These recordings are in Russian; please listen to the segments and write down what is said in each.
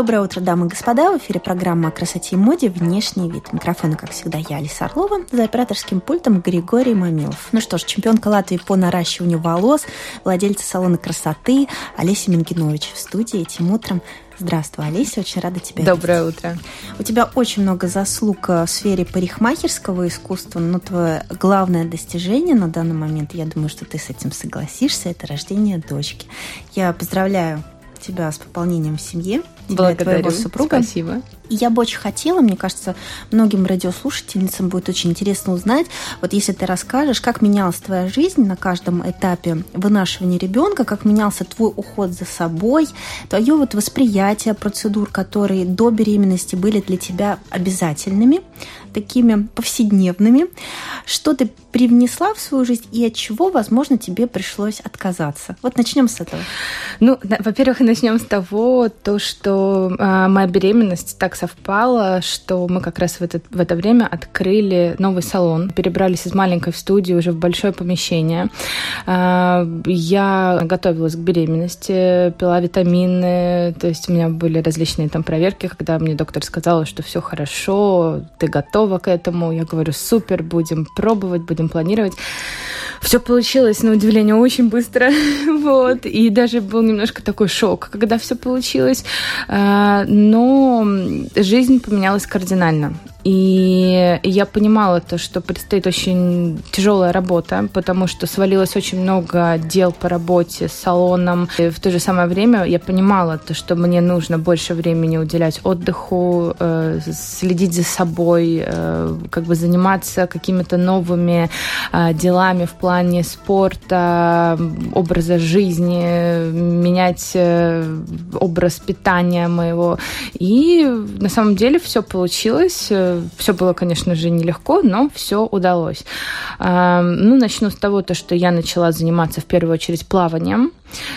Доброе утро, дамы и господа. В эфире программа о красоте и моде «Внешний вид». Микрофон, как всегда, я, Алиса Орлова. За операторским пультом Григорий Мамилов. Ну что ж, чемпионка Латвии по наращиванию волос, владельца салона красоты Олеся Мингинович в студии этим утром. Здравствуй, Олеся, очень рада тебя Доброе видеть. утро. У тебя очень много заслуг в сфере парикмахерского искусства, но твое главное достижение на данный момент, я думаю, что ты с этим согласишься, это рождение дочки. Я поздравляю тебя с пополнением семьи. Благодарю. Твоего супруга. Спасибо. Я бы очень хотела, мне кажется, многим радиослушательницам будет очень интересно узнать, вот если ты расскажешь, как менялась твоя жизнь на каждом этапе вынашивания ребенка, как менялся твой уход за собой, твое вот восприятие процедур, которые до беременности были для тебя обязательными, такими повседневными, что ты привнесла в свою жизнь и от чего, возможно, тебе пришлось отказаться. Вот начнем с этого. Ну, во-первых, начнем с того, то, что э, моя беременность так совпало, что мы как раз в, этот, в это время открыли новый салон, перебрались из маленькой в студию уже в большое помещение. А, я готовилась к беременности, пила витамины, то есть у меня были различные там проверки, когда мне доктор сказала, что все хорошо, ты готова к этому. Я говорю, супер, будем пробовать, будем планировать. Все получилось, на удивление, очень быстро. вот. И даже был немножко такой шок, когда все получилось. А, но жизнь поменялась кардинально. И я понимала то, что предстоит очень тяжелая работа, потому что свалилось очень много дел по работе с салоном. И в то же самое время я понимала то, что мне нужно больше времени уделять отдыху, э, следить за собой, э, как бы заниматься какими-то новыми э, делами в плане спорта, образа жизни, менять образ питания моего. И на самом деле все получилось все было, конечно же, нелегко, но все удалось. Ну, начну с того, то, что я начала заниматься в первую очередь плаванием.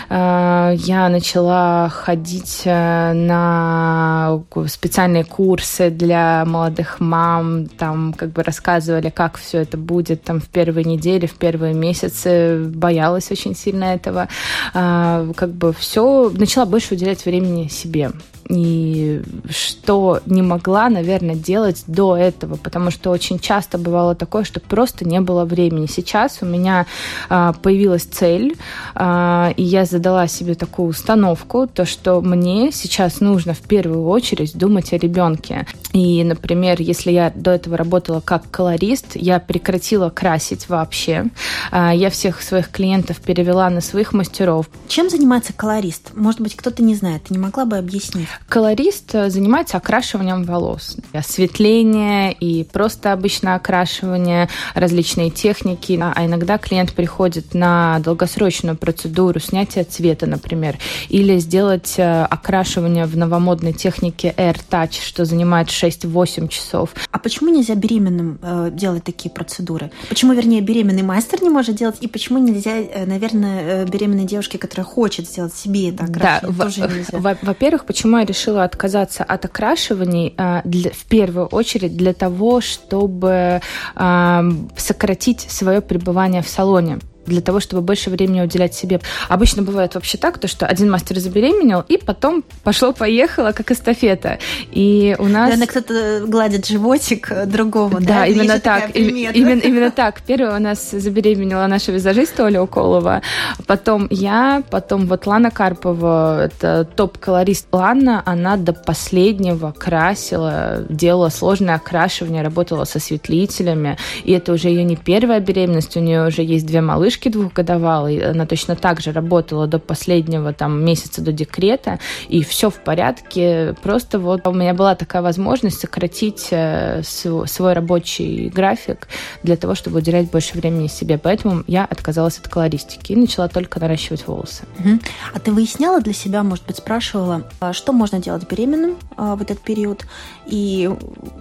А, я начала ходить э, на специальные курсы для молодых мам, там как бы рассказывали, как все это будет там в первые недели, в первые месяцы, боялась очень сильно этого, а, как бы все, начала больше уделять времени себе и что не могла, наверное, делать до этого, потому что очень часто бывало такое, что просто не было времени. Сейчас у меня а, появилась цель, а, и я задала себе такую установку, то, что мне сейчас нужно в первую очередь думать о ребенке. И, например, если я до этого работала как колорист, я прекратила красить вообще. А, я всех своих клиентов перевела на своих мастеров. Чем занимается колорист? Может быть, кто-то не знает. Ты не могла бы объяснить? Колорист э, занимается окрашиванием волос. Осветление и просто обычно окрашивание, различные техники. А иногда клиент приходит на долгосрочную процедуру снятия цвета, например, или сделать э, окрашивание в новомодной технике Air Touch, что занимает 6-8 часов. А почему нельзя беременным э, делать такие процедуры? Почему, вернее, беременный мастер не может делать, и почему нельзя, э, наверное, беременной девушке, которая хочет сделать себе это окрашивание, да, тоже нельзя? Во-первых, почему я решила отказаться от окрашиваний для, в первую очередь для того, чтобы э, сократить свое пребывание в салоне для того, чтобы больше времени уделять себе. Обычно бывает вообще так, то, что один мастер забеременел, и потом пошло-поехало, как эстафета. И у нас... Наверное, кто-то гладит животик другого, да? Да, именно так. Именно, именно так. Первый у нас забеременела наша визажист Оля Уколова, потом я, потом вот Лана Карпова, это топ-колорист Лана, она до последнего красила, делала сложное окрашивание, работала со светлителями, и это уже ее не первая беременность, у нее уже есть две малышки, малышки двухгодовалой, она точно так же работала до последнего там месяца до декрета, и все в порядке. Просто вот у меня была такая возможность сократить э, свой рабочий график для того, чтобы уделять больше времени себе. Поэтому я отказалась от колористики и начала только наращивать волосы. А ты выясняла для себя, может быть, спрашивала, а что можно делать беременным а, в этот период? И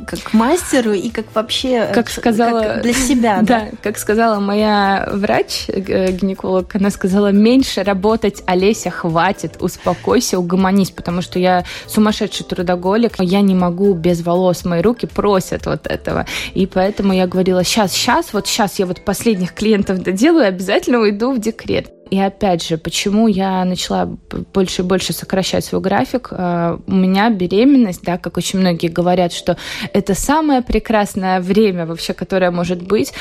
как мастеру, и как вообще... Как сказала... Как для себя, да? Да, как сказала моя врач, э, гинеколог, она сказала, меньше работать, Олеся, хватит, успокойся, угомонись, потому что я сумасшедший трудоголик, я не могу без волос, мои руки просят вот этого. И поэтому я говорила, сейчас, сейчас, вот сейчас я вот последних клиентов доделаю, обязательно уйду в декрет. И опять же, почему я начала больше и больше сокращать свой график? А, у меня беременность, да, как очень многие говорят, что это самое прекрасное время вообще, которое может быть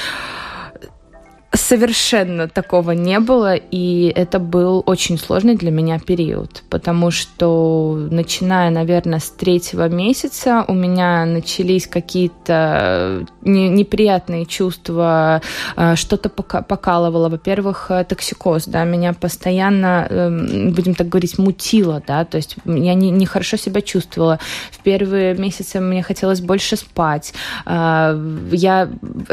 совершенно такого не было, и это был очень сложный для меня период, потому что, начиная, наверное, с третьего месяца, у меня начались какие-то неприятные чувства, а, что-то покалывало. Во-первых, э, токсикоз, да, меня постоянно, эм, будем так говорить, мутило, да, то есть я не, не хорошо себя чувствовала. В первые месяцы мне хотелось больше спать. Я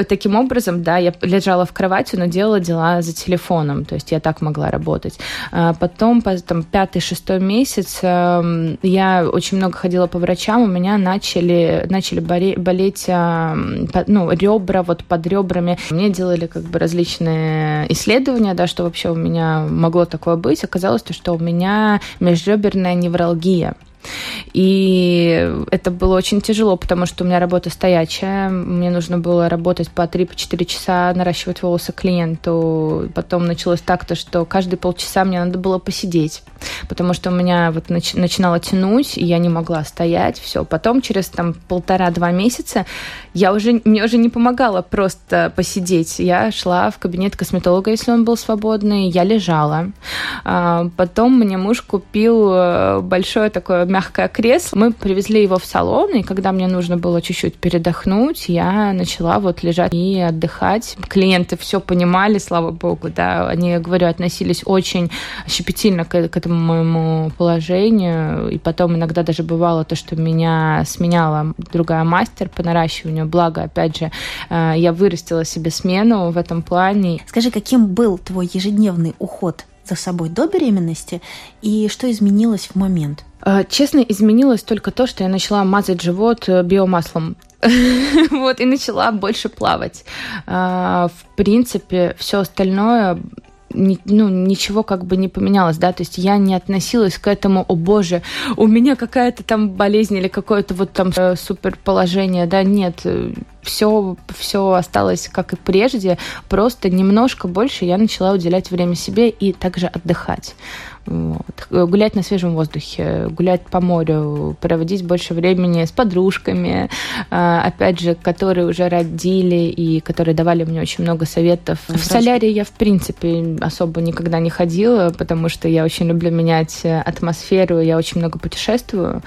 таким образом, да, я лежала в кровати, но делала дела за телефоном, то есть я так могла работать. А потом, там, пятый-шестой месяц эм, я очень много ходила по врачам, у меня начали, начали болеть ну, ребра, вот под ребрами. Мне делали как бы различные исследования, да, что вообще у меня могло такое быть. Оказалось, что у меня межреберная невралгия. И это было очень тяжело, потому что у меня работа стоячая. Мне нужно было работать по 3-4 часа, наращивать волосы клиенту. Потом началось так-то, что каждые полчаса мне надо было посидеть, потому что у меня вот нач- начинало тянуть, и я не могла стоять. Все. Потом через там полтора-два месяца я уже, мне уже не помогала просто посидеть. Я шла в кабинет косметолога, если он был свободный, я лежала. А, потом мне муж купил э, большое такое мягкое кресло. Мы привезли его в салон, и когда мне нужно было чуть-чуть передохнуть, я начала вот лежать и отдыхать. Клиенты все понимали, слава богу, да, они, говорю, относились очень щепетильно к, к этому моему положению, и потом иногда даже бывало то, что меня сменяла другая мастер по наращиванию, благо, опять же, э, я вырастила себе смену в этом плане. Скажи, каким был твой ежедневный уход за собой до беременности и что изменилось в момент? Э, честно, изменилось только то, что я начала мазать живот э, биомаслом. Вот, и начала больше плавать. Э, в принципе, все остальное ну, ничего как бы не поменялось, да, то есть я не относилась к этому, о боже, у меня какая-то там болезнь или какое-то вот там суперположение, да, нет, все, все осталось как и прежде, просто немножко больше я начала уделять время себе и также отдыхать. Вот. Гулять на свежем воздухе, гулять по морю, проводить больше времени с подружками, а, опять же, которые уже родили и которые давали мне очень много советов. В солярий я, в принципе, особо никогда не ходила, потому что я очень люблю менять атмосферу, я очень много путешествую.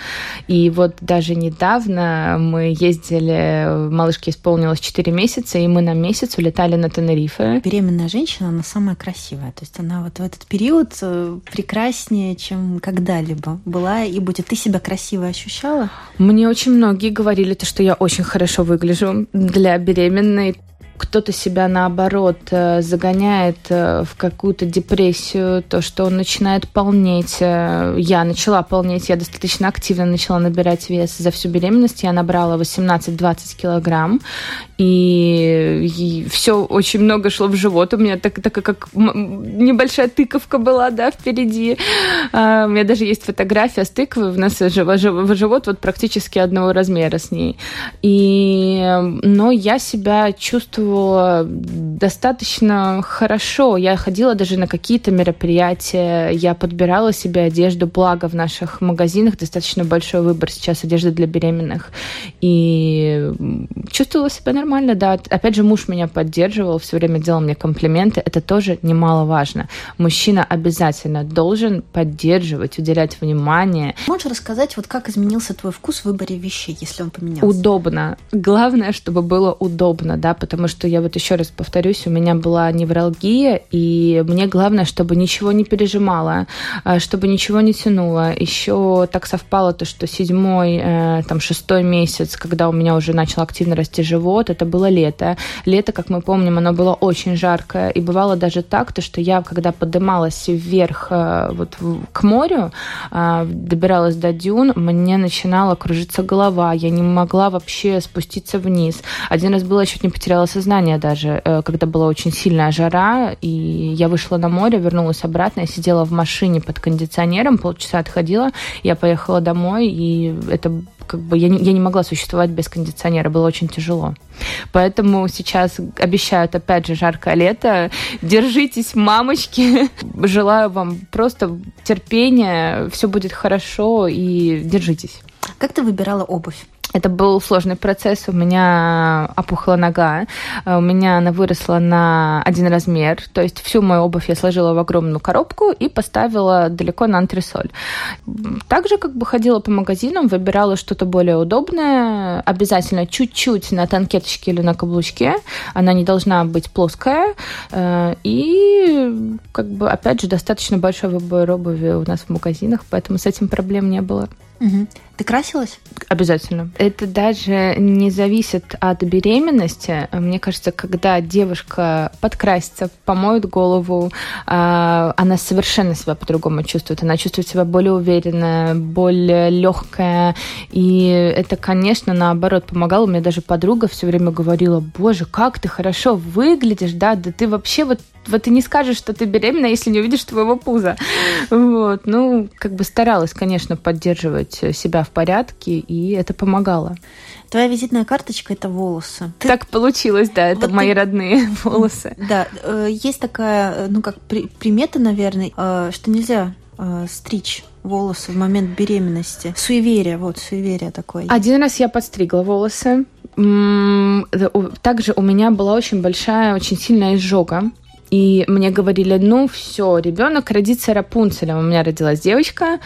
И вот даже недавно мы ездили, малышке исполнилось 4 месяца, и мы на месяц улетали на Тенерифе. Беременная женщина, она самая красивая. То есть она вот в этот период э, прекраснее, чем когда-либо была и будет. Ты себя красиво ощущала? Мне очень многие говорили, то, что я очень хорошо выгляжу для беременной кто-то себя наоборот э, загоняет э, в какую-то депрессию, то, что он начинает полнеть. Э, я начала полнеть, я достаточно активно начала набирать вес. За всю беременность я набрала 18-20 килограмм, и, и все очень много шло в живот. У меня так, так как небольшая тыковка была, да, впереди. А, у меня даже есть фотография с тыквы, у нас живот вот практически одного размера с ней. И, но я себя чувствую чувствовала достаточно хорошо. Я ходила даже на какие-то мероприятия, я подбирала себе одежду, благо в наших магазинах достаточно большой выбор сейчас одежды для беременных. И чувствовала себя нормально, да. Опять же, муж меня поддерживал, все время делал мне комплименты. Это тоже немаловажно. Мужчина обязательно должен поддерживать, уделять внимание. Можешь рассказать, вот как изменился твой вкус в выборе вещей, если он поменялся? Удобно. Главное, чтобы было удобно, да, потому что я вот еще раз повторюсь, у меня была невралгия, и мне главное, чтобы ничего не пережимало, а, чтобы ничего не тянуло. Еще так совпало то, что седьмой, э, там, шестой месяц, когда у меня уже начал активно расти живот, это было лето. Лето, как мы помним, оно было очень жаркое, и бывало даже так, то, что я, когда поднималась вверх э, вот к морю, э, добиралась до дюн, мне начинала кружиться голова, я не могла вообще спуститься вниз. Один раз было, я чуть не потеряла сознание даже, когда была очень сильная жара, и я вышла на море, вернулась обратно, я сидела в машине под кондиционером, полчаса отходила, я поехала домой, и это как бы я не, я не могла существовать без кондиционера, было очень тяжело. Поэтому сейчас обещают, опять же, жаркое лето. Держитесь, мамочки. Желаю вам просто терпения, все будет хорошо и держитесь. Как ты выбирала обувь? Это был сложный процесс. У меня опухла нога. У меня она выросла на один размер. То есть всю мою обувь я сложила в огромную коробку и поставила далеко на антресоль. Также как бы ходила по магазинам, выбирала что-то более удобное. Обязательно чуть-чуть на танкеточке или на каблучке. Она не должна быть плоская. Э, и как бы опять же достаточно большой выбор обуви у нас в магазинах, поэтому с этим проблем не было. Угу. Ты красилась? Обязательно. Это даже не зависит от беременности. Мне кажется, когда девушка подкрасится, помоет голову, а, она совершенно себя по-другому чувствует. Она чувствует себя более уверенная, более легкая. И это, конечно, наоборот помогало. Мне даже подруга все время говорила, боже, как ты хорошо выглядишь, да, да ты вообще вот вот ты не скажешь, что ты беременна, если не увидишь твоего пуза. Вот. Ну, как бы старалась, конечно, поддерживать себя в порядке, и это помогало. Твоя визитная карточка – это волосы. Ты... Так получилось, да, это вот мои ты... родные волосы. Да, э, есть такая, ну, как примета, наверное, э, что нельзя э, стричь волосы в момент беременности. Суеверие, вот, суеверие такое. Один раз я подстригла волосы. Также у меня была очень большая, очень сильная изжога. И мне говорили, ну все, ребенок родится Рапунцелем. У меня родилась девочка.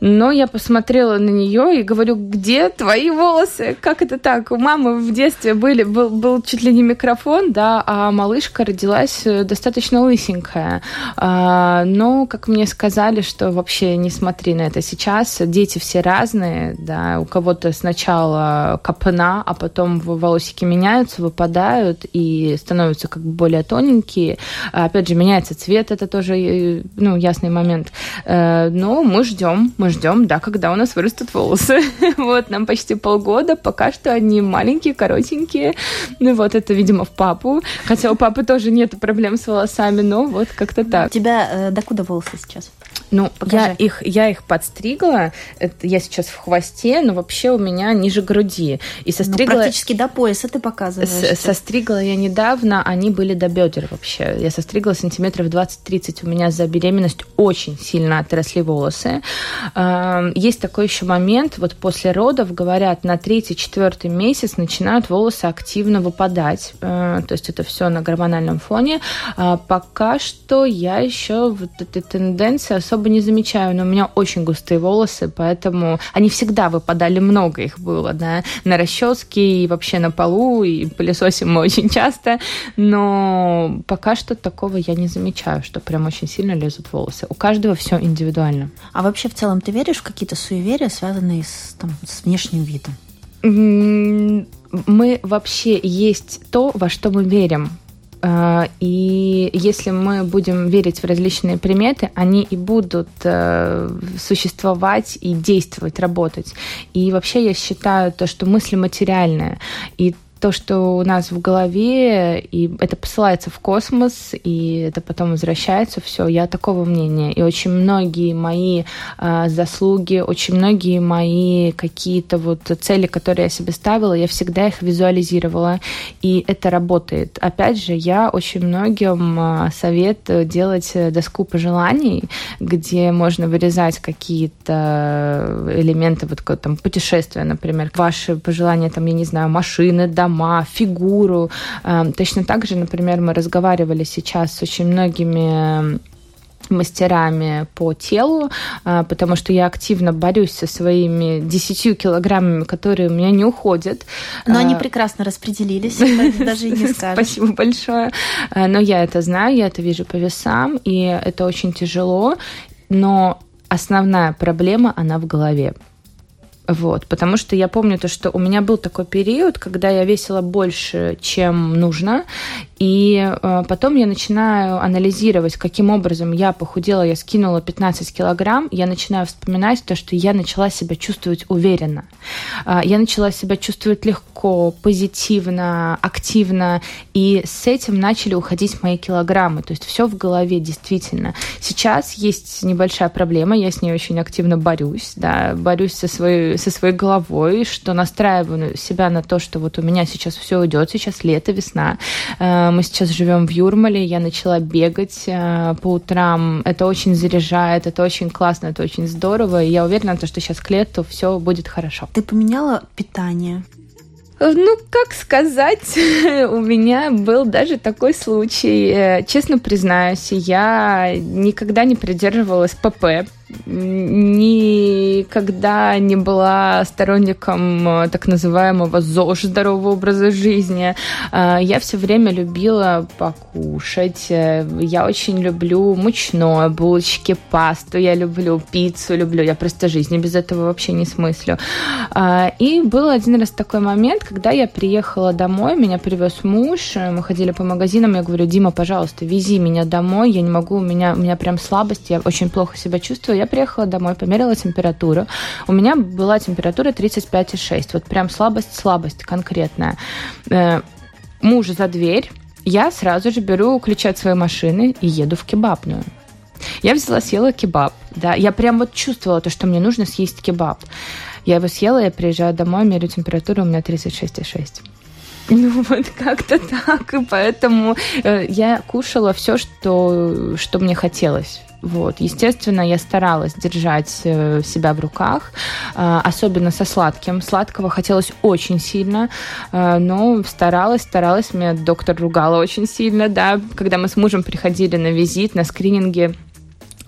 Но я посмотрела на нее и говорю, где твои волосы? Как это так? У мамы в детстве были, был, был чуть ли не микрофон, да, а малышка родилась э, достаточно лысенькая. А, но, как мне сказали, что вообще не смотри на это сейчас. Дети все разные, да, у кого-то сначала копна, а потом волосики меняются, выпадают и становятся как бы более тоненькие. Опять же, меняется цвет, это тоже, э, ну, ясный момент. Э, но мы ждем, мы ждем, да, когда у нас вырастут волосы. вот, нам почти полгода, пока что они маленькие, коротенькие. Ну вот, это, видимо, в папу. Хотя у папы тоже нет проблем с волосами, но вот как-то так. У тебя э, докуда волосы сейчас? Ну, я их, я их подстригла. Это я сейчас в хвосте, но вообще у меня ниже груди. И состригла... Ну, практически до пояса ты показываешь. С, состригла я недавно, они были до бедер вообще. Я состригла сантиметров 20-30. У меня за беременность очень сильно отросли волосы. Есть такой еще момент, вот после родов, говорят, на третий-четвертый месяц начинают волосы активно выпадать. Э, то есть это все на гормональном фоне. А пока что я еще вот этой тенденции особо не замечаю, но у меня очень густые волосы, поэтому они всегда выпадали, много их было, да, на расческе и вообще на полу, и пылесосим мы очень часто, но пока что такого я не замечаю, что прям очень сильно лезут волосы. У каждого все индивидуально. А вообще в целом ты веришь в какие-то суеверия, связанные с, там, с внешним видом? Мы вообще есть то, во что мы верим. А, и если мы будем верить в различные приметы, они и будут э, существовать и действовать, работать. И вообще я считаю то, что мысли материальные. И то, что у нас в голове, и это посылается в космос, и это потом возвращается, все, я такого мнения. И очень многие мои э, заслуги, очень многие мои какие-то вот цели, которые я себе ставила, я всегда их визуализировала, и это работает. Опять же, я очень многим э, советую делать доску пожеланий, где можно вырезать какие-то элементы вот там путешествия, например, ваши пожелания, там, я не знаю, машины, дома, дома, фигуру. Эм, точно так же, например, мы разговаривали сейчас с очень многими мастерами по телу, э, потому что я активно борюсь со своими 10 килограммами, которые у меня не уходят. Но они э, прекрасно распределились, даже и не скажешь. Спасибо большое. Э, но я это знаю, я это вижу по весам, и это очень тяжело, но основная проблема, она в голове. Вот, потому что я помню то, что у меня был такой период, когда я весила больше, чем нужно, и э, потом я начинаю анализировать, каким образом я похудела, я скинула 15 килограмм, я начинаю вспоминать то, что я начала себя чувствовать уверенно. Э, я начала себя чувствовать легко, позитивно, активно, и с этим начали уходить мои килограммы. То есть все в голове действительно. Сейчас есть небольшая проблема, я с ней очень активно борюсь, да, борюсь со своей, со своей головой, что настраиваю себя на то, что вот у меня сейчас все уйдет, сейчас лето, весна, э, мы сейчас живем в Юрмале, я начала бегать э, по утрам. Это очень заряжает, это очень классно, это очень здорово. И я уверена, что сейчас к лету все будет хорошо. Ты поменяла питание? Ну, как сказать, у меня был даже такой случай. Э, честно признаюсь, я никогда не придерживалась ПП, никогда не была сторонником э, так называемого ЗОЖ, здорового образа жизни. Э, я все время любила покушать. Э, я очень люблю мучное, булочки, пасту. Я люблю пиццу, люблю. Я просто жизни без этого вообще не смыслю. И был один раз такой момент, когда я приехала домой, меня привез муж, мы ходили по магазинам, я говорю, Дима, пожалуйста, вези меня домой, я не могу, у меня, у меня прям слабость, я очень плохо себя чувствую, я приехала домой, померила температуру. У меня была температура 35,6. Вот прям слабость-слабость конкретная. Э, муж за дверь. Я сразу же беру ключи от своей машины и еду в кебабную. Я взяла, съела кебаб. Да, я прям вот чувствовала то, что мне нужно съесть кебаб. Я его съела, я приезжаю домой, мерю температуру, у меня 36,6. Ну вот как-то так, и поэтому э, я кушала все, что, что мне хотелось. Вот. Естественно, я старалась держать э, себя в руках, э, особенно со сладким. Сладкого хотелось очень сильно, э, но старалась, старалась. Меня доктор ругала очень сильно, да. Когда мы с мужем приходили на визит, на скрининги,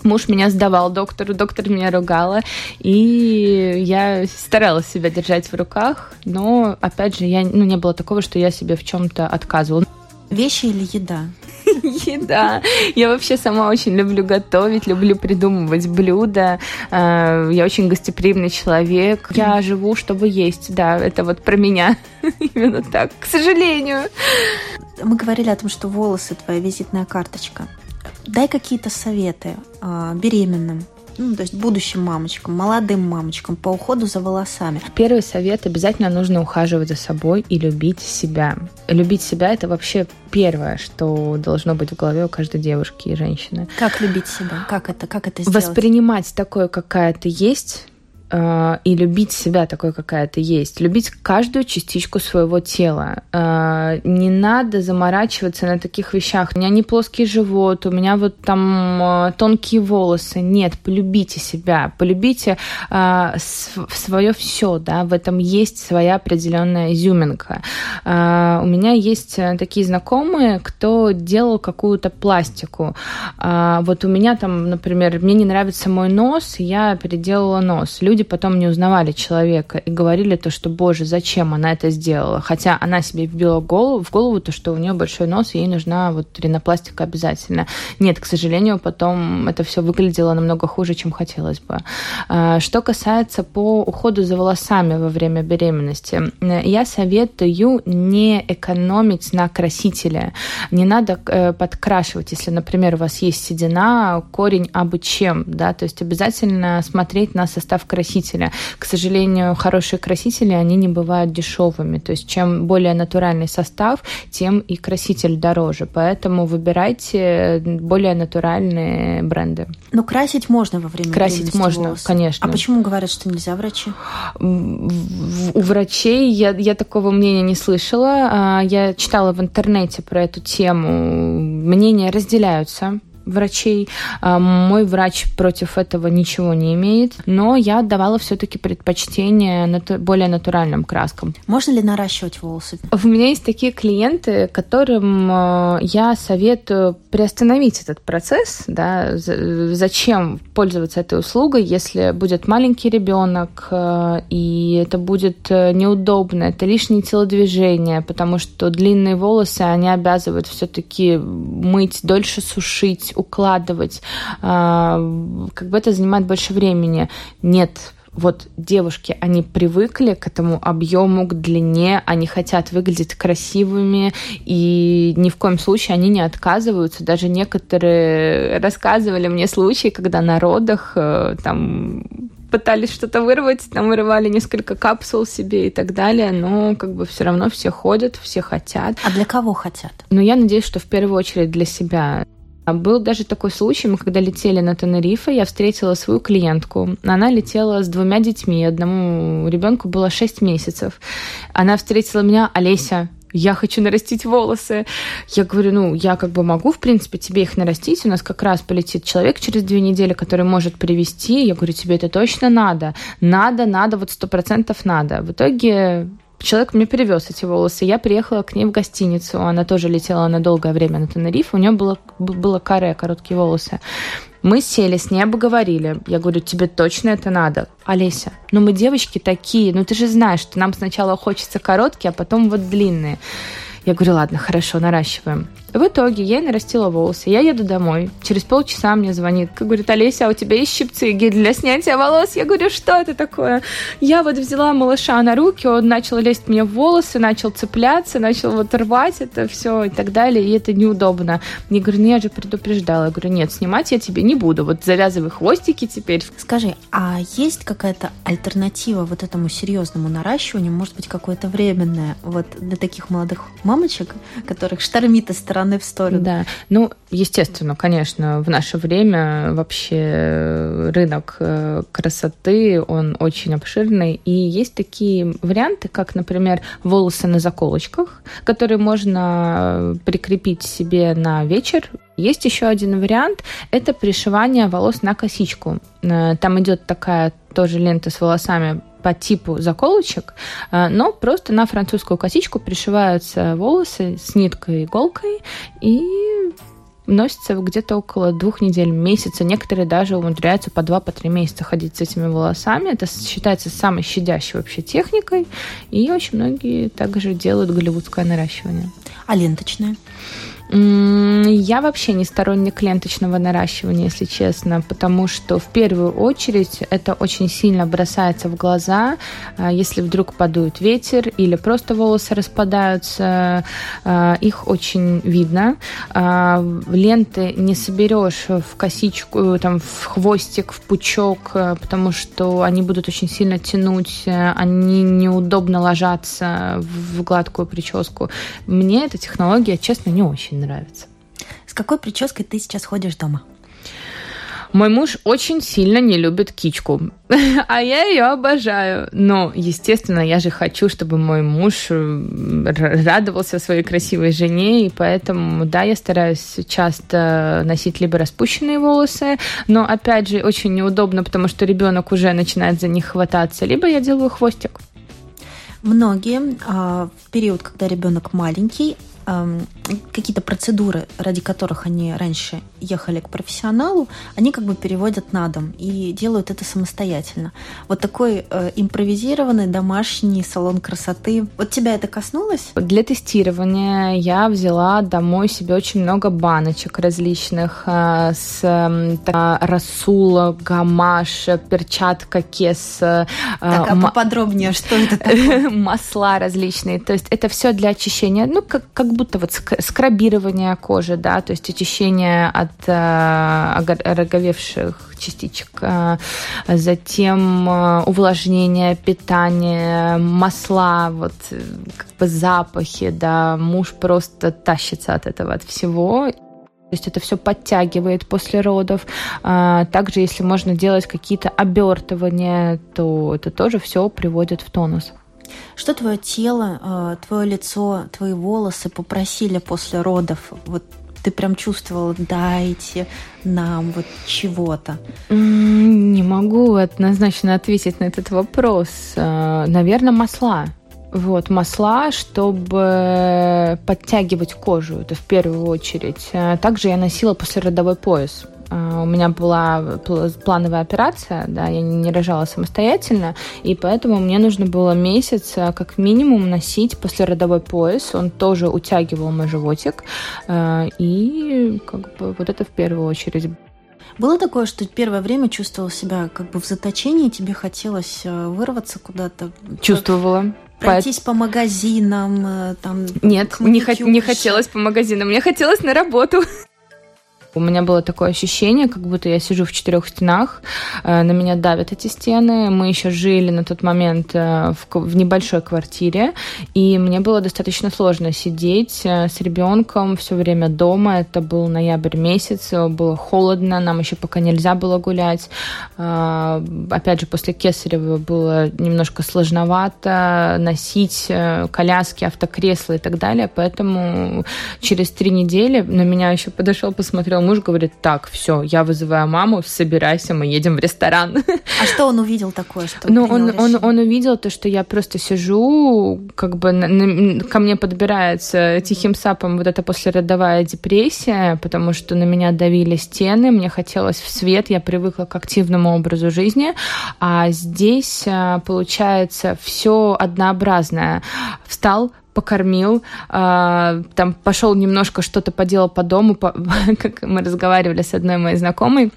Муж меня сдавал доктору, доктор меня ругала, и я старалась себя держать в руках, но, опять же, я, ну, не было такого, что я себе в чем-то отказывала. Вещи или еда? Еда. Я вообще сама очень люблю готовить, люблю придумывать блюда. Э, я очень гостеприимный человек. Я живу, чтобы есть. Да, это вот про меня. Именно так, к сожалению. Мы говорили о том, что волосы твоя визитная карточка. Дай какие-то советы э, беременным, ну, то есть будущим мамочкам, молодым мамочкам по уходу за волосами. Первый совет – обязательно нужно ухаживать за собой и любить себя. Любить себя – это вообще первое, что должно быть в голове у каждой девушки и женщины. Как любить себя? Как это, как это сделать? Воспринимать такое, какая ты есть, Э, и любить себя такой, какая ты есть, любить каждую частичку своего тела. Э, не надо заморачиваться на таких вещах. У меня не плоский живот, у меня вот там э, тонкие волосы. Нет, полюбите себя, полюбите свое все, да, в этом есть своя определенная изюминка. У меня есть такие знакомые, кто делал какую-то пластику. Вот у меня там, например, мне не нравится мой нос, я переделала нос. Люди люди потом не узнавали человека и говорили то, что, боже, зачем она это сделала? Хотя она себе вбила голову, в голову то, что у нее большой нос, и ей нужна вот ринопластика обязательно. Нет, к сожалению, потом это все выглядело намного хуже, чем хотелось бы. А, что касается по уходу за волосами во время беременности, я советую не экономить на красителе. Не надо э, подкрашивать, если, например, у вас есть седина, корень абы чем, да, то есть обязательно смотреть на состав красителя красителя. К сожалению, хорошие красители, они не бывают дешевыми. То есть чем более натуральный состав, тем и краситель дороже. Поэтому выбирайте более натуральные бренды. Но красить можно во время Красить можно, волосы. конечно. А почему говорят, что нельзя врачи? У врачей я, я такого мнения не слышала. А, я читала в интернете про эту тему. Мнения разделяются врачей. А, мой врач против этого ничего не имеет, но я отдавала все-таки предпочтение нату- более натуральным краскам. Можно ли наращивать волосы? У меня есть такие клиенты, которым а, я советую приостановить этот процесс. Да, зачем пользоваться этой услугой, если будет маленький ребенок, а, и это будет э, неудобно, это лишние телодвижения, потому что длинные волосы, они обязывают все-таки мыть, дольше сушить, укладывать, а, как бы это занимает больше времени. Нет, вот девушки, они привыкли к этому объему, к длине, они хотят выглядеть красивыми, и ни в коем случае они не отказываются. Даже некоторые рассказывали мне случаи, когда на родах э, там пытались что-то вырвать, там вырывали несколько капсул себе и так далее, но как бы все равно все ходят, все хотят. А для кого хотят? Ну, я надеюсь, что в первую очередь для себя. Был даже такой случай, мы когда летели на Тенерифе, я встретила свою клиентку. Она летела с двумя детьми, одному ребенку было 6 месяцев. Она встретила меня, Олеся, я хочу нарастить волосы. Я говорю, ну, я как бы могу, в принципе, тебе их нарастить. У нас как раз полетит человек через две недели, который может привести. Я говорю, тебе это точно надо. Надо, надо, вот сто процентов надо. В итоге Человек мне перевез эти волосы. Я приехала к ней в гостиницу. Она тоже летела на долгое время на Тенериф. У нее было, было каре, короткие волосы. Мы сели, с ней обговорили. Я говорю, тебе точно это надо? Олеся, ну мы девочки такие, ну ты же знаешь, что нам сначала хочется короткие, а потом вот длинные. Я говорю, ладно, хорошо, наращиваем. В итоге я нарастила волосы. Я еду домой. Через полчаса мне звонит. Говорит, Олеся, а у тебя есть щипцы гель для снятия волос? Я говорю, что это такое? Я вот взяла малыша на руки, он начал лезть мне в волосы, начал цепляться, начал вот рвать это все и так далее. И это неудобно. Я говорю, ну я же предупреждала. Я говорю, нет, снимать я тебе не буду. Вот завязывай хвостики теперь. Скажи, а есть какая-то альтернатива вот этому серьезному наращиванию? Может быть, какое-то временное вот для таких молодых мамочек, которых штормит из стороны в сторону. Да, ну, естественно, конечно, в наше время вообще рынок э, красоты, он очень обширный, и есть такие варианты, как, например, волосы на заколочках, которые можно прикрепить себе на вечер, есть еще один вариант, это пришивание волос на косичку. Э, там идет такая тоже лента с волосами по типу заколочек, э, но просто на французскую косичку пришиваются волосы с ниткой и иголкой и носится где-то около двух недель, месяца. Некоторые даже умудряются по два, по три месяца ходить с этими волосами. Это считается самой щадящей вообще техникой. И очень многие также делают голливудское наращивание. А ленточное? Я вообще не сторонник ленточного наращивания, если честно, потому что в первую очередь это очень сильно бросается в глаза, а, если вдруг подует ветер или просто волосы распадаются, а, их очень видно. А, ленты не соберешь в косичку, там, в хвостик, в пучок, потому что они будут очень сильно тянуть, они неудобно ложатся в гладкую прическу. Мне эта технология, честно, не очень нравится. С какой прической ты сейчас ходишь дома? Мой муж очень сильно не любит кичку, а я ее обожаю. Но, естественно, я же хочу, чтобы мой муж э, радовался своей красивой жене, и поэтому, да, я стараюсь часто носить либо распущенные волосы, но, опять же, очень неудобно, потому что ребенок уже начинает за них хвататься, либо я делаю хвостик. Многие а, в период, когда ребенок маленький, какие-то процедуры, ради которых они раньше ехали к профессионалу, они как бы переводят на дом и делают это самостоятельно. Вот такой э, импровизированный домашний салон красоты. Вот тебя это коснулось? Для тестирования я взяла домой себе очень много баночек различных э, с э, рассула, гамаш, перчатка, кес. Э, так, а поподробнее, что это такое? масла различные. То есть это все для очищения, ну, как, как будто вот скрабирование кожи, да, то есть очищение от э, ороговевших частичек, э, затем э, увлажнение, питание, масла, вот как бы запахи, да, муж просто тащится от этого, от всего. То есть это все подтягивает после родов. А, также, если можно делать какие-то обертывания, то это тоже все приводит в тонус. Что твое тело, а, твое лицо, твои волосы попросили после родов? Вот ты прям чувствовала, дайте нам вот чего-то? Не могу однозначно ответить на этот вопрос. А, Наверное, масла вот, масла, чтобы подтягивать кожу, это в первую очередь. А также я носила послеродовой пояс. А, у меня была плановая операция, да, я не рожала самостоятельно, и поэтому мне нужно было месяц а, как минимум носить послеродовой пояс. Он тоже утягивал мой животик, и как бы вот это в первую очередь. Было такое, что первое время чувствовала себя как бы в заточении, тебе хотелось вырваться куда-то? Чувствовала пройтись по магазинам, э, там. Нет, не, не хотелось по магазинам, мне хотелось на работу. У меня было такое ощущение, как будто я сижу в четырех стенах, э, на меня давят эти стены. Мы еще жили на тот момент э, в, в небольшой квартире, и мне было достаточно сложно сидеть э, с ребенком все время дома. Это был ноябрь месяц, было холодно, нам еще пока нельзя было гулять. Опять же, после Кесарева было немножко сложновато носить коляски, автокресла и так далее, поэтому через три недели на меня еще подошел, посмотрел муж говорит, так, все, я вызываю маму, собирайся, мы едем в ресторан. А что он увидел такое? Что ну, он, он, он увидел то, что я просто сижу, как бы на, на, ко мне подбирается тихим сапом вот эта послеродовая депрессия, потому что на меня давили стены, мне хотелось в свет, я привыкла к активному образу жизни, а здесь а, получается все однообразное. Встал, покормил, э, там пошел немножко что-то поделал по дому, по, как мы разговаривали с одной моей знакомой,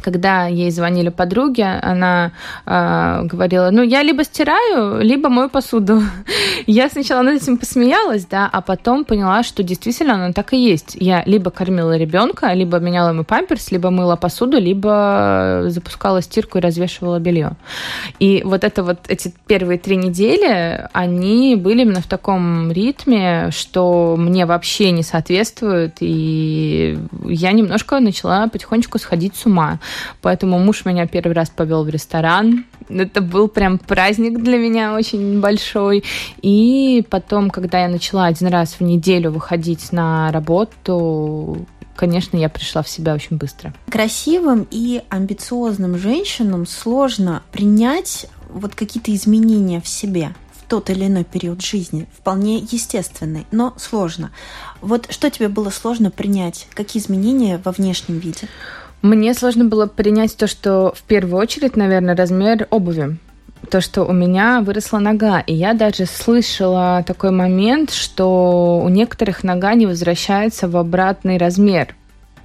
когда ей звонили подруги, она э, говорила, ну, я либо стираю, либо мою посуду. я сначала над этим посмеялась, да, а потом поняла, что действительно оно так и есть. Я либо кормила ребенка, либо меняла ему памперс, либо мыла посуду, либо запускала стирку и развешивала белье. И вот это вот эти первые три недели, они были именно в таком ритме, что мне вообще не соответствует, и я немножко начала потихонечку сходить с ума. Поэтому муж меня первый раз повел в ресторан. Это был прям праздник для меня очень большой. И потом, когда я начала один раз в неделю выходить на работу, конечно, я пришла в себя очень быстро. Красивым и амбициозным женщинам сложно принять вот какие-то изменения в себе в тот или иной период жизни, вполне естественный, но сложно. Вот что тебе было сложно принять? Какие изменения во внешнем виде? Мне сложно было принять то, что в первую очередь, наверное, размер обуви. То, что у меня выросла нога. И я даже слышала такой момент, что у некоторых нога не возвращается в обратный размер.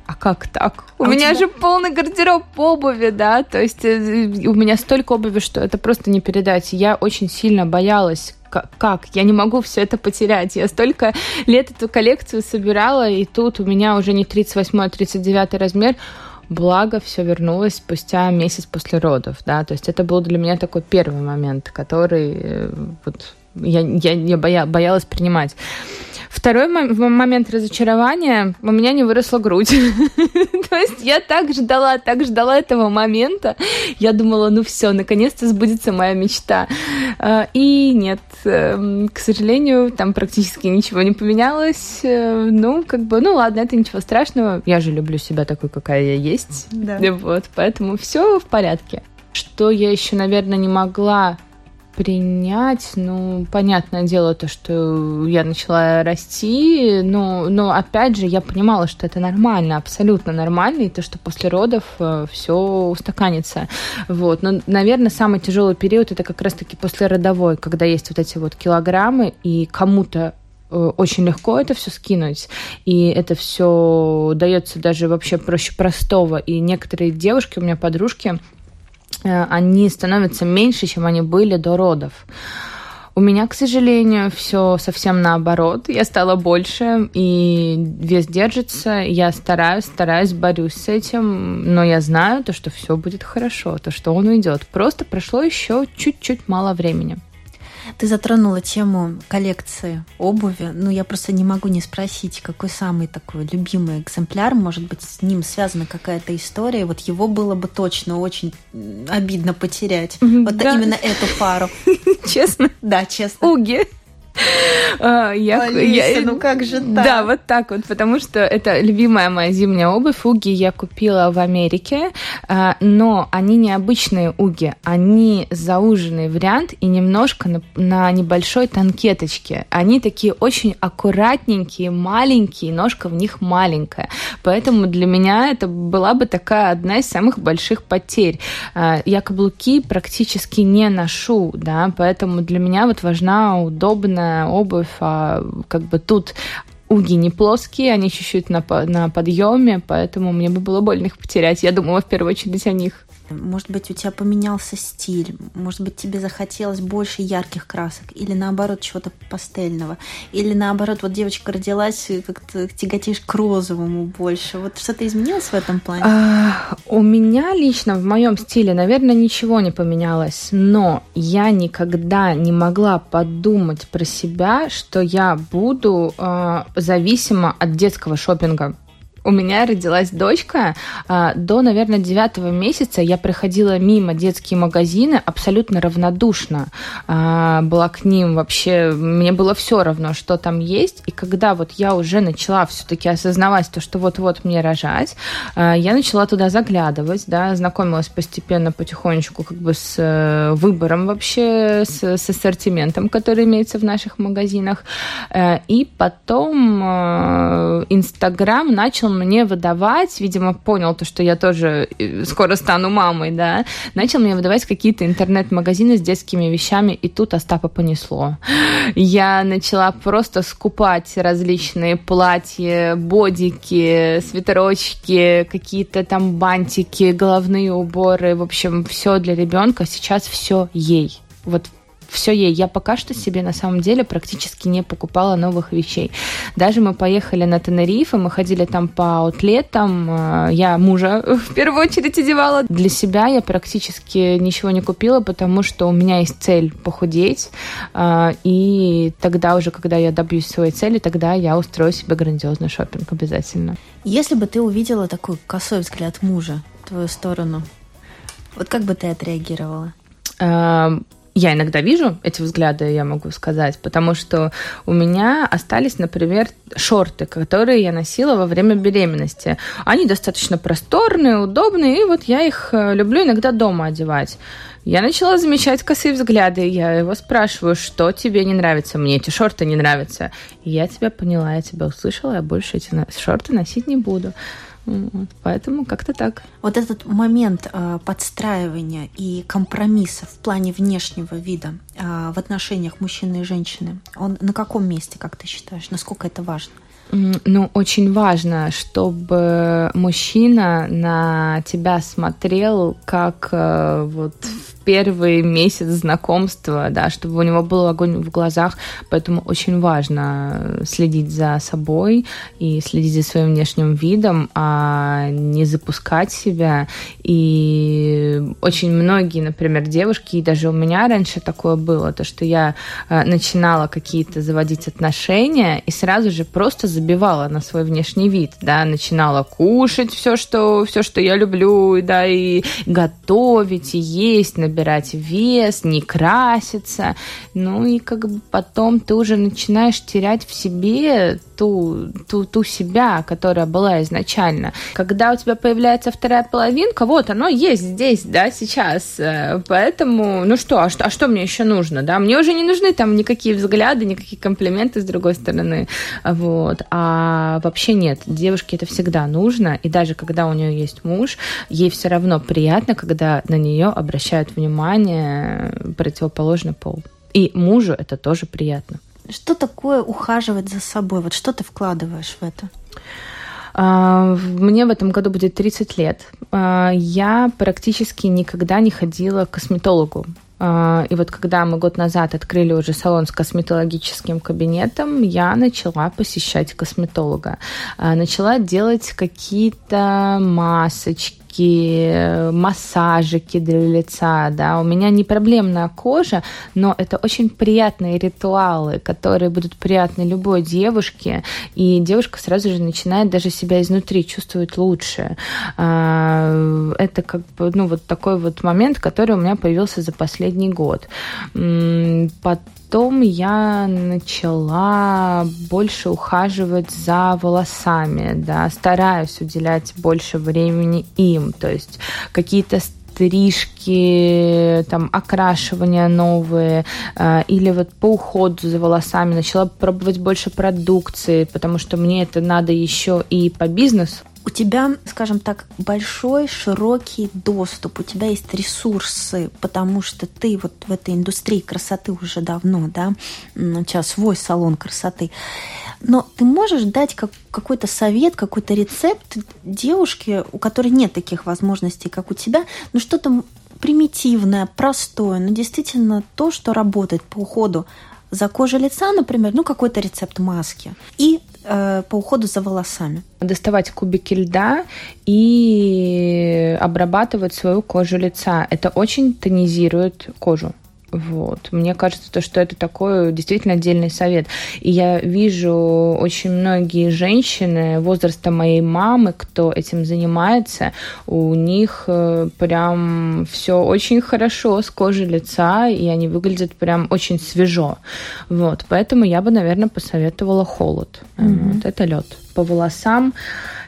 А как так? У а меня тебя... же полный гардероб обуви, да, то есть э, у меня столько обуви, что это просто не передать. Я очень сильно боялась как? Я не могу все это потерять. Я столько лет эту коллекцию собирала, и тут у меня уже не 38, а 39 размер. Благо, все вернулось спустя месяц после родов, да, то есть это был для меня такой первый момент, который э, вот я, я, я боя, боялась принимать. Второй момент разочарования, у меня не выросла грудь. То есть я так ждала, так ждала этого момента. Я думала, ну все, наконец-то сбудется моя мечта. А, и нет, эм, к сожалению, там практически ничего не поменялось. Э, ну, как бы, ну ладно, это ничего страшного. Я же люблю себя такой, какая я есть. Да. Вот, поэтому все в порядке. Что я еще, наверное, не могла принять, ну, понятное дело, то, что я начала расти, но, но опять же, я понимала, что это нормально, абсолютно нормально, и то, что после родов э, все устаканится. Вот. Но, наверное, самый тяжелый период это как раз-таки после родовой, когда есть вот эти вот килограммы, и кому-то э, очень легко это все скинуть, и это все дается даже вообще проще простого. И некоторые девушки, у меня подружки, они становятся меньше, чем они были до родов. У меня, к сожалению, все совсем наоборот. Я стала больше, и вес держится. Я стараюсь, стараюсь, борюсь с этим, но я знаю то, что все будет хорошо, то, что он уйдет. Просто прошло еще чуть-чуть мало времени. Ты затронула тему коллекции обуви. Ну, я просто не могу не спросить, какой самый такой любимый экземпляр. Может быть, с ним связана какая-то история. Вот его было бы точно очень обидно потерять. Вот да. именно эту пару. Честно? Да, честно. Уги. А, я, Алиса, я, ну как же так? Да, вот так вот, потому что это любимая моя зимняя обувь. Уги я купила в Америке, а, но они не обычные уги, они зауженный вариант и немножко на, на небольшой танкеточке. Они такие очень аккуратненькие, маленькие, ножка в них маленькая. Поэтому для меня это была бы такая одна из самых больших потерь. А, я каблуки практически не ношу, да, поэтому для меня вот важна удобная обувь, а как бы тут уги не плоские, они чуть-чуть на, на подъеме, поэтому мне бы было больно их потерять. Я думала в первую очередь о них. Может быть, у тебя поменялся стиль, может быть, тебе захотелось больше ярких красок, или наоборот, чего-то пастельного, или наоборот, вот девочка родилась, как-то тяготишь к розовому больше. Вот что-то изменилось в этом плане? А, у меня лично в моем стиле, наверное, ничего не поменялось, но я никогда не могла подумать про себя, что я буду э, зависима от детского шопинга у меня родилась дочка. А, до, наверное, девятого месяца я проходила мимо детские магазины абсолютно равнодушно. А, была к ним вообще... Мне было все равно, что там есть. И когда вот я уже начала все-таки осознавать то, что вот-вот мне рожать, а, я начала туда заглядывать, да, знакомилась постепенно, потихонечку как бы с э, выбором вообще, с, с ассортиментом, который имеется в наших магазинах. Э, и потом э, Инстаграм начал мне выдавать, видимо, понял то, что я тоже э, скоро стану мамой, да, начал мне выдавать какие-то интернет-магазины с детскими вещами, и тут Остапа понесло. Я начала просто скупать различные платья, бодики, свитерочки, какие-то там бантики, головные уборы, в общем, все для ребенка. Сейчас все ей. Вот все ей. Я пока что себе на самом деле практически не покупала новых вещей. Даже мы поехали на Тенерифе, мы ходили там по аутлетам, э, я мужа в первую очередь одевала. Для себя я практически ничего не купила, потому что у меня есть цель похудеть, э, и тогда уже, когда я добьюсь своей цели, тогда я устрою себе грандиозный шопинг обязательно. Если бы ты увидела такой косой взгляд мужа в твою сторону, вот как бы ты отреагировала? Я иногда вижу эти взгляды, я могу сказать, потому что у меня остались, например, шорты, которые я носила во время беременности. Они достаточно просторные, удобные, и вот я их э, люблю иногда дома одевать. Я начала замечать косые взгляды. Я его спрашиваю, что тебе не нравится? Мне эти шорты не нравятся. Я тебя поняла, я тебя услышала, я больше эти шорты носить не буду. Вот, поэтому как-то так. Вот этот момент э, подстраивания и компромисса в плане внешнего вида э, в отношениях мужчины и женщины, он на каком месте, как ты считаешь? Насколько это важно? Ну, очень важно, чтобы мужчина на тебя смотрел как э, вот первый месяц знакомства, да, чтобы у него был огонь в глазах, поэтому очень важно следить за собой и следить за своим внешним видом, а не запускать себя. И очень многие, например, девушки, и даже у меня раньше такое было, то, что я э, начинала какие-то заводить отношения и сразу же просто забивала на свой внешний вид, да, начинала кушать все, что, все, что я люблю, да, и готовить, и есть, набирать вес, не краситься. Ну и как бы потом ты уже начинаешь терять в себе ту, ту, ту себя, которая была изначально. Когда у тебя появляется вторая половинка, вот оно есть здесь, да, сейчас. Э, поэтому, ну что, а что, а что мне еще нужно, да? Мне уже не нужны там никакие взгляды, никакие комплименты с другой стороны. Вот. А вообще нет, девушке это всегда нужно, и даже когда у нее есть муж, ей все равно приятно, когда на нее обращают внимание внимание противоположный пол. И мужу это тоже приятно. Что такое ухаживать за собой? Вот что ты вкладываешь в это? А, мне в этом году будет 30 лет. А, я практически никогда не ходила к косметологу. А, и вот когда мы год назад открыли уже салон с косметологическим кабинетом, я начала посещать косметолога. Начала делать какие-то масочки, маски, массажики для лица, да, у меня не проблемная кожа, но это очень приятные ритуалы, которые будут приятны любой девушке, и девушка сразу же начинает даже себя изнутри чувствовать лучше. А, это как бы, ну, вот такой вот момент, который у меня появился за последний год. Потом Потом я начала больше ухаживать за волосами, да, стараюсь уделять больше времени им, то есть какие-то стрижки, там, окрашивания новые, э, или вот по уходу за волосами начала пробовать больше продукции, потому что мне это надо еще и по бизнесу у тебя, скажем так, большой, широкий доступ, у тебя есть ресурсы, потому что ты вот в этой индустрии красоты уже давно, да, тебя свой салон красоты. Но ты можешь дать как, какой-то совет, какой-то рецепт девушке, у которой нет таких возможностей, как у тебя, ну что-то примитивное, простое, но действительно то, что работает по уходу за кожей лица, например, ну какой-то рецепт маски. И Э, по уходу за волосами. Доставать кубики льда и обрабатывать свою кожу лица. Это очень тонизирует кожу. Вот. Мне кажется, то, что это такой действительно отдельный совет. И я вижу очень многие женщины возраста моей мамы, кто этим занимается, у них э, прям все очень хорошо с кожей лица, и они выглядят прям очень свежо. Вот. Поэтому я бы, наверное, посоветовала холод. Mm-hmm. Вот. Это лед. По волосам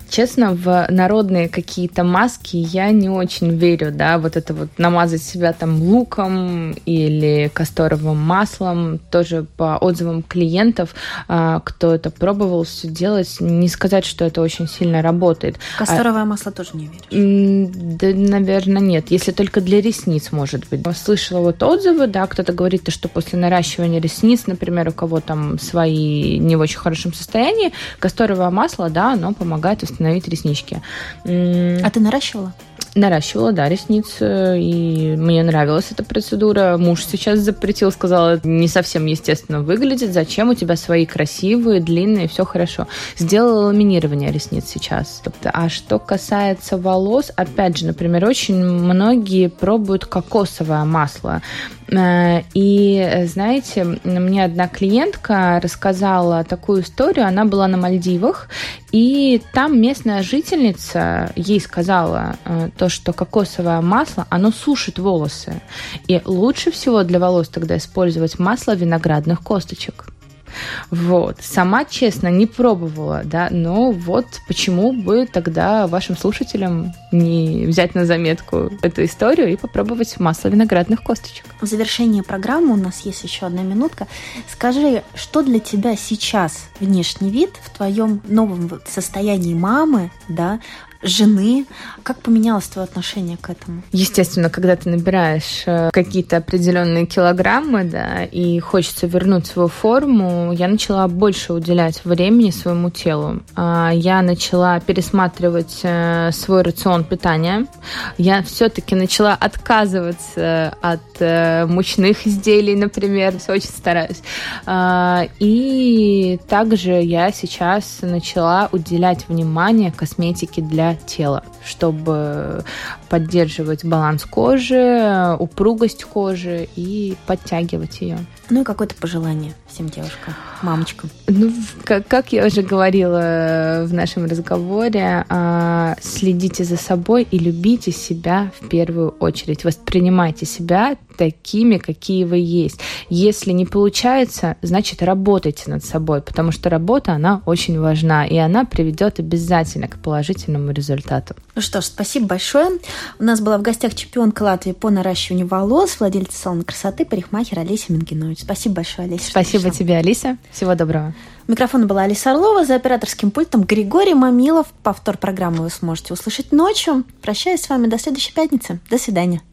Честно, в народные какие-то маски я не очень верю, да, вот это вот намазать себя там луком или касторовым маслом, тоже по отзывам клиентов, а, кто это пробовал все делать, не сказать, что это очень сильно работает. Касторовое а, масло тоже не веришь? Да, наверное, нет, если только для ресниц, может быть. Слышала вот отзывы, да, кто-то говорит, что после наращивания ресниц, например, у кого там свои не в очень хорошем состоянии, касторовое масло, да, оно помогает восстановить реснички. А ты наращивала? Наращивала, да, ресницы, и мне нравилась эта процедура. Муж сейчас запретил, сказал, не совсем естественно выглядит, зачем у тебя свои красивые, длинные, все хорошо. Сделала ламинирование ресниц сейчас. А что касается волос, опять же, например, очень многие пробуют кокосовое масло. Э, и, знаете, мне одна клиентка рассказала такую историю. Она была на Мальдивах, и там местная жительница ей сказала э, то, что кокосовое масло, оно сушит волосы. И лучше всего для волос тогда использовать масло виноградных косточек. Вот. Сама, честно, не пробовала, да, но вот почему бы тогда вашим слушателям не взять на заметку эту историю и попробовать масло виноградных косточек. В завершении программы у нас есть еще одна минутка. Скажи, что для тебя сейчас внешний вид в твоем новом состоянии мамы, да, жены. Как поменялось твое отношение к этому? Естественно, когда ты набираешь э, какие-то определенные килограммы, да, и хочется вернуть свою форму, я начала больше уделять времени своему телу. А, я начала пересматривать э, свой рацион питания. Я все-таки начала отказываться от э, мучных изделий, например, очень стараюсь. А, и также я сейчас начала уделять внимание косметике для тела, чтобы поддерживать баланс кожи, упругость кожи и подтягивать ее. Ну и какое-то пожелание всем девушкам, мамочкам. Ну, как, как я уже говорила в нашем разговоре, а, следите за собой и любите себя в первую очередь. Воспринимайте себя такими, какие вы есть. Если не получается, значит работайте над собой, потому что работа, она очень важна, и она приведет обязательно к положительному результату. Ну что ж, спасибо большое. У нас была в гостях чемпионка Латвии по наращиванию волос, владельца салона красоты, парикмахер Олеся Мингинович. Спасибо большое, Олеся. Спасибо тебе, Алиса. Всего доброго. У микрофона была Алиса Орлова, за операторским пультом Григорий Мамилов. Повтор программы вы сможете услышать ночью. Прощаюсь с вами до следующей пятницы. До свидания.